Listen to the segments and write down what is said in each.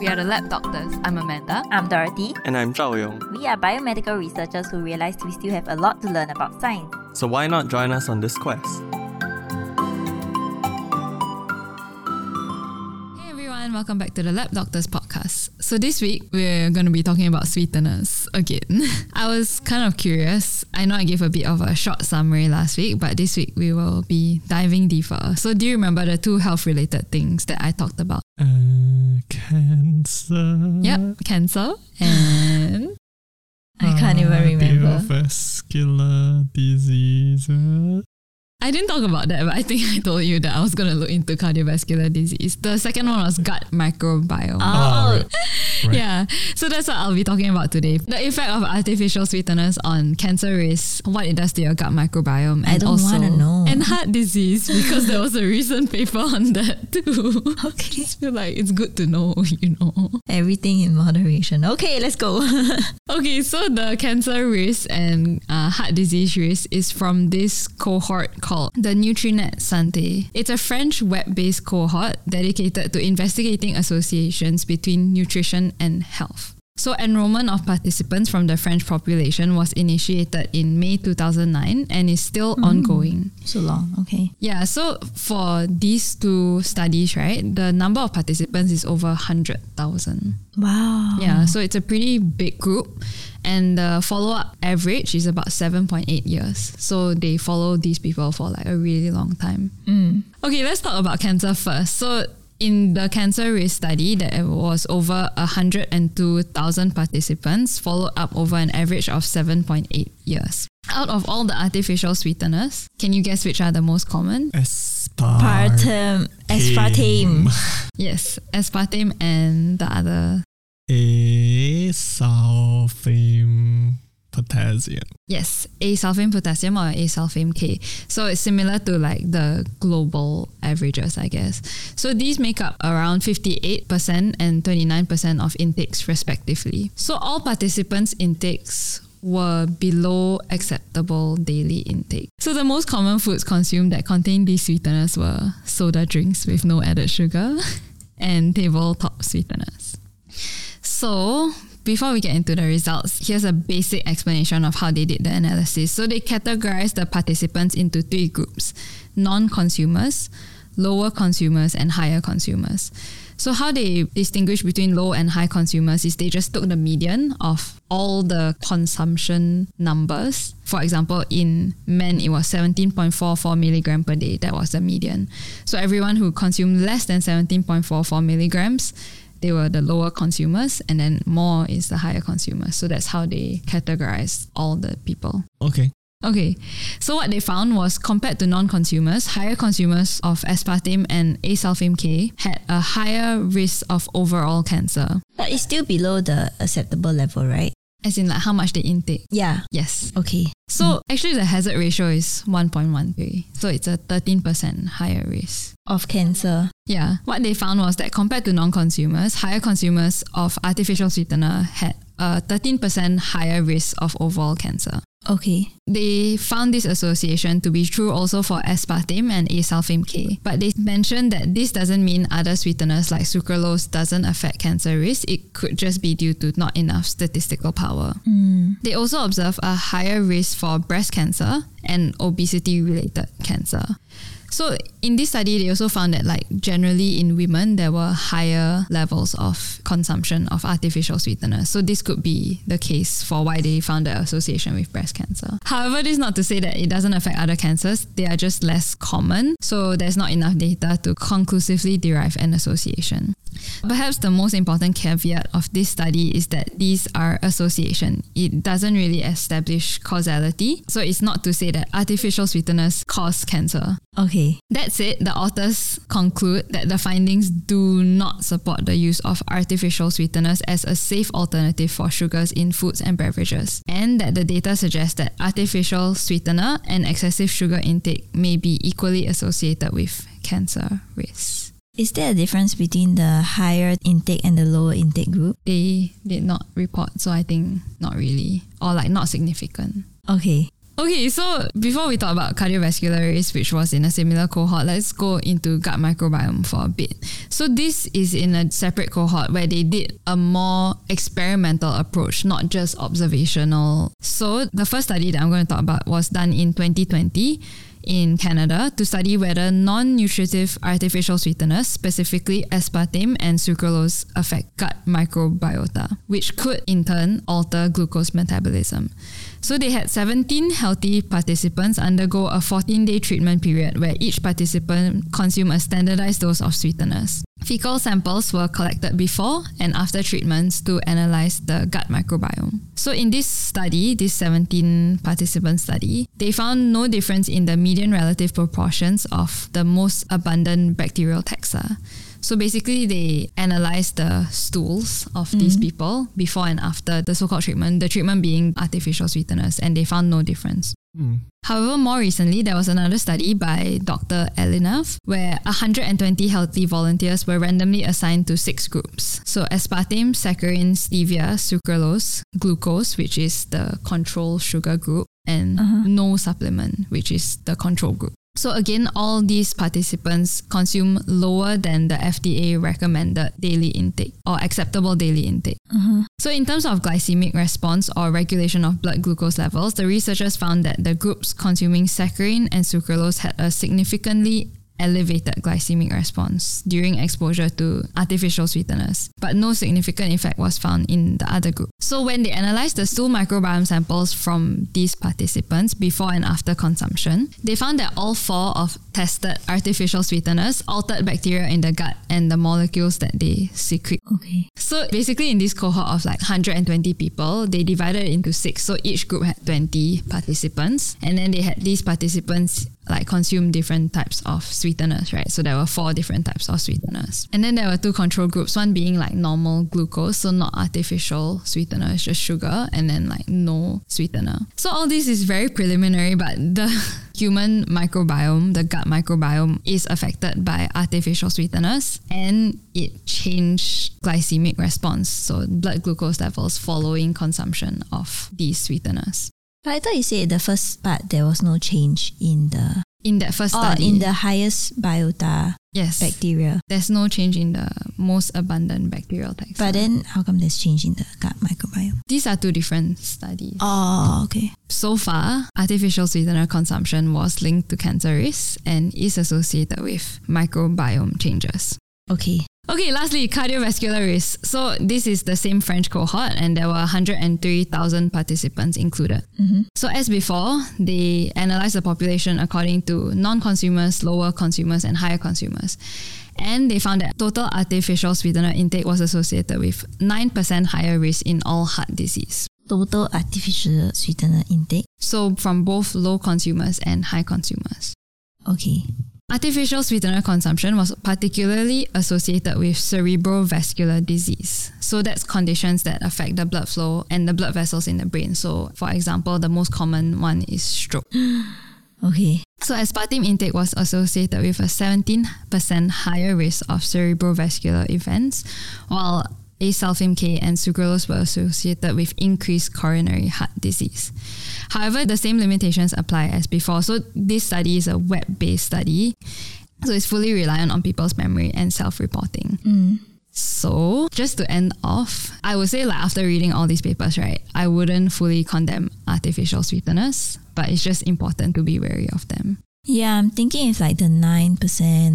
We are the Lab Doctors. I'm Amanda. I'm Dorothy. And I'm Zhao Yong. We are biomedical researchers who realized we still have a lot to learn about science. So why not join us on this quest? Hey everyone, welcome back to the Lab Doctors podcast. So this week we're going to be talking about sweeteners again. I was kind of curious. I know I gave a bit of a short summary last week, but this week we will be diving deeper. So do you remember the two health related things that I talked about? Uh, cancer. Yep, cancer and I can't even remember. Cardiovascular diseases. I didn't talk about that, but I think I told you that I was going to look into cardiovascular disease. The second one was gut microbiome. Oh, right. Right. Yeah, so that's what I'll be talking about today. The effect of artificial sweeteners on cancer risk, what it does to your gut microbiome, I and also and heart disease because there was a recent paper on that too. Okay. I feel like it's good to know, you know. Everything in moderation. Okay, let's go. Okay, so the cancer risk and uh, heart disease risk is from this cohort called the Nutrinet Santé. It's a French web-based cohort dedicated to investigating associations between nutrition and health. So enrollment of participants from the French population was initiated in May 2009 and is still mm. ongoing. so long. Okay. Yeah, so for these two studies, right, the number of participants is over 100,000. Wow. Yeah, so it's a pretty big group. And the follow up average is about 7.8 years. So they follow these people for like a really long time. Mm. Okay, let's talk about cancer first. So in the cancer risk study, there was over 102,000 participants, followed up over an average of 7.8 years. Out of all the artificial sweeteners, can you guess which are the most common? Aspartame. Aspartame. Aspartame. Yes, aspartame and the other. Acesulfame potassium. Yes, acesulfame potassium or acesulfame K. So it's similar to like the global averages, I guess. So these make up around 58% and 29% of intakes respectively. So all participants' intakes were below acceptable daily intake. So the most common foods consumed that contained these sweeteners were soda drinks with no added sugar and tabletop sweeteners. So, before we get into the results, here's a basic explanation of how they did the analysis. So, they categorized the participants into three groups non consumers, lower consumers, and higher consumers. So, how they distinguish between low and high consumers is they just took the median of all the consumption numbers. For example, in men, it was 17.44 milligram per day. That was the median. So, everyone who consumed less than 17.44 milligrams they were the lower consumers and then more is the higher consumers. So that's how they categorize all the people. Okay. Okay, so what they found was compared to non-consumers, higher consumers of aspartame and acesulfame K had a higher risk of overall cancer. But it's still below the acceptable level, right? As in like how much they intake. Yeah. Yes. Okay. So actually the hazard ratio is 1.13. So it's a 13% higher risk. Of cancer. Yeah. What they found was that compared to non-consumers, higher consumers of artificial sweetener had a 13% higher risk of overall cancer. Okay. They found this association to be true also for aspartame and acesulfame K, but they mentioned that this doesn't mean other sweeteners like sucralose doesn't affect cancer risk. It could just be due to not enough statistical power. Mm. They also observe a higher risk for breast cancer and obesity related cancer. So in this study, they also found that like generally in women, there were higher levels of consumption of artificial sweeteners. So this could be the case for why they found the association with breast cancer. However, this is not to say that it doesn't affect other cancers. They are just less common. So there's not enough data to conclusively derive an association. Perhaps the most important caveat of this study is that these are association. It doesn't really establish causality. So it's not to say that artificial sweeteners cause cancer. Okay. That said, the authors conclude that the findings do not support the use of artificial sweeteners as a safe alternative for sugars in foods and beverages, and that the data suggests that artificial sweetener and excessive sugar intake may be equally associated with cancer risk. Is there a difference between the higher intake and the lower intake group? They did not report, so I think not really, or like not significant. Okay. Okay, so before we talk about cardiovascular risk, which was in a similar cohort, let's go into gut microbiome for a bit. So this is in a separate cohort where they did a more experimental approach, not just observational. So the first study that I'm going to talk about was done in 2020 in Canada to study whether non-nutritive artificial sweeteners, specifically aspartame and sucralose, affect gut microbiota, which could in turn alter glucose metabolism. So they had 17 healthy participants undergo a 14-day treatment period where each participant consumed a standardized dose of sweeteners. Fecal samples were collected before and after treatments to analyze the gut microbiome. So in this study, this 17 participant study, they found no difference in the median relative proportions of the most abundant bacterial taxa. So basically, they analyzed the stools of these mm-hmm. people before and after the so-called treatment, the treatment being artificial sweeteners, and they found no difference. Hmm. However, more recently, there was another study by Dr. Elinav where 120 healthy volunteers were randomly assigned to six groups. So, aspartame, saccharin, stevia, sucralose, glucose, which is the control sugar group, and no supplement, which is the control group. So again, all these participants consume lower than the FDA recommended daily intake or acceptable daily intake. Mm-hmm. So in terms of glycemic response or regulation of blood glucose levels, the researchers found that the groups consuming saccharin and sucralose had a significantly elevated glycemic response during exposure to artificial sweeteners, but no significant effect was found in the other group. So when they analyzed the stool microbiome samples from these participants before and after consumption, they found that all four of tested artificial sweeteners altered bacteria in the gut and the molecules that they secrete. Okay. So basically, in this cohort of like 120 people, they divided it into six. So each group had 20 participants, and then they had these participants like consume different types of sweeteners, right? So there were four different types of sweeteners. And then there were two control groups, one being like normal glucose, so not artificial sweetener, it's just sugar, and then like no sweetener. So all this is very preliminary, but the human microbiome, the gut microbiome, is affected by artificial sweeteners and it changed glycemic response, so blood glucose levels following consumption of these sweeteners. But I thought you said the first part there was no change in the In that first oh, study, in the highest biota yes, bacteria. there's no change in the most abundant bacterial taxa. But then how come there's change in the gut microbiome? these are two different studies. Oh, okay. So far, artificial sweetener consumption was linked to cancer risk and is associated with microbiome changes. Okay. Okay, lastly, cardiovascular risk. So this is the same French cohort and there were 103,000 participants included. Mm-hmm. So as before, they analyzed the population according to non-consumers, lower consumers and higher consumers. And they found that total artificial sweetener intake was associated with 9% higher risk in all heart disease. Total artificial sweetener intake. So from both low consumers and high consumers. Okay. Artificial sweetener consumption was particularly associated with cerebrovascular disease. So that's conditions that affect the blood flow and the blood vessels in the brain. So for example, the most common one is stroke. Okay. So aspartame intake was associated with a 17% higher risk of cerebrovascular events, while acesulfame K and sucralose were associated with increased coronary heart disease. However, the same limitations apply as before. So this study is a web-based study. So it's fully reliant on people's memory and self-reporting. Mm. So just to end off, I would say like after reading all these papers, right, I wouldn't fully condemn artificial sweeteners, but it's just important to be wary of them. Yeah, I'm thinking it's like the 9%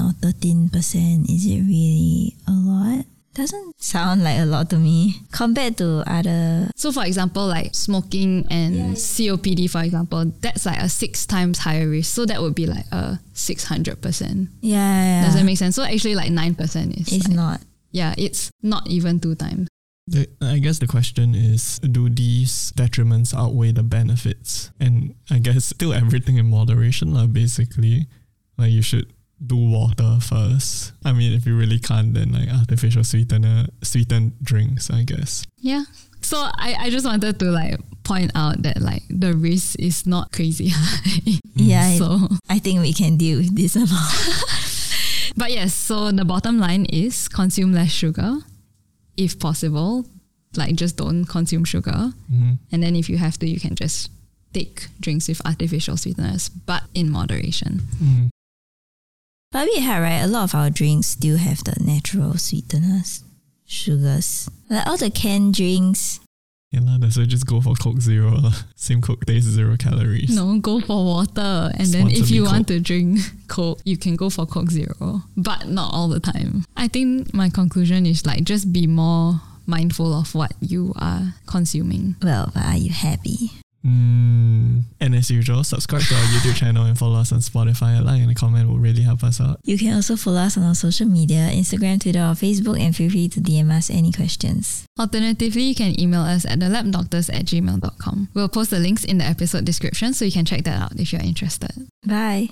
or 13%. Is it really a lot? Doesn't sound like a lot to me compared to other. So for example, like smoking and COPD, for example, that's like a six times higher risk. So that would be like a 600%. Yeah, yeah. Does that make sense? So actually like 9% is It's like- not. yeah, it's not even two times. The, I guess the question is do these detriments outweigh the benefits? And I guess still everything in moderation, lah, basically. Like you should do water first. I mean, if you really can't, then like artificial sweetener, sweetened drinks, I guess. Yeah. So I, I just wanted to like point out that like the risk is not crazy high. Yeah, So I think we can deal with this amount. But yes, so the bottom line is consume less sugar if possible. Like just don't consume sugar. Mhm. And then if you have to, you can just take drinks with artificial sweeteners, but in moderation. Mm. But a bit hard, right? A lot of our drinks still have the natural sweeteners, sugars. Like all the canned drinks. Yeah, lah, that's why just go for Coke Zero. lah. Same Coke tastes zero calories. No, go for water. And then if you me, want Coke. to drink Coke, you can go for Coke Zero, but not all the time. I think my conclusion is like just be more mindful of what you are consuming. Well, but are you happy? Mm. And as usual, subscribe to our YouTube channel and follow us on Spotify. A like and a comment will really help us out. You can also follow us on our social media, Instagram, Twitter, or Facebook, and feel free to DM us any questions. Alternatively, you can email us at thelabdoctors at gmail.com. We'll post the links in the episode description so you can check that out if you're interested. Bye.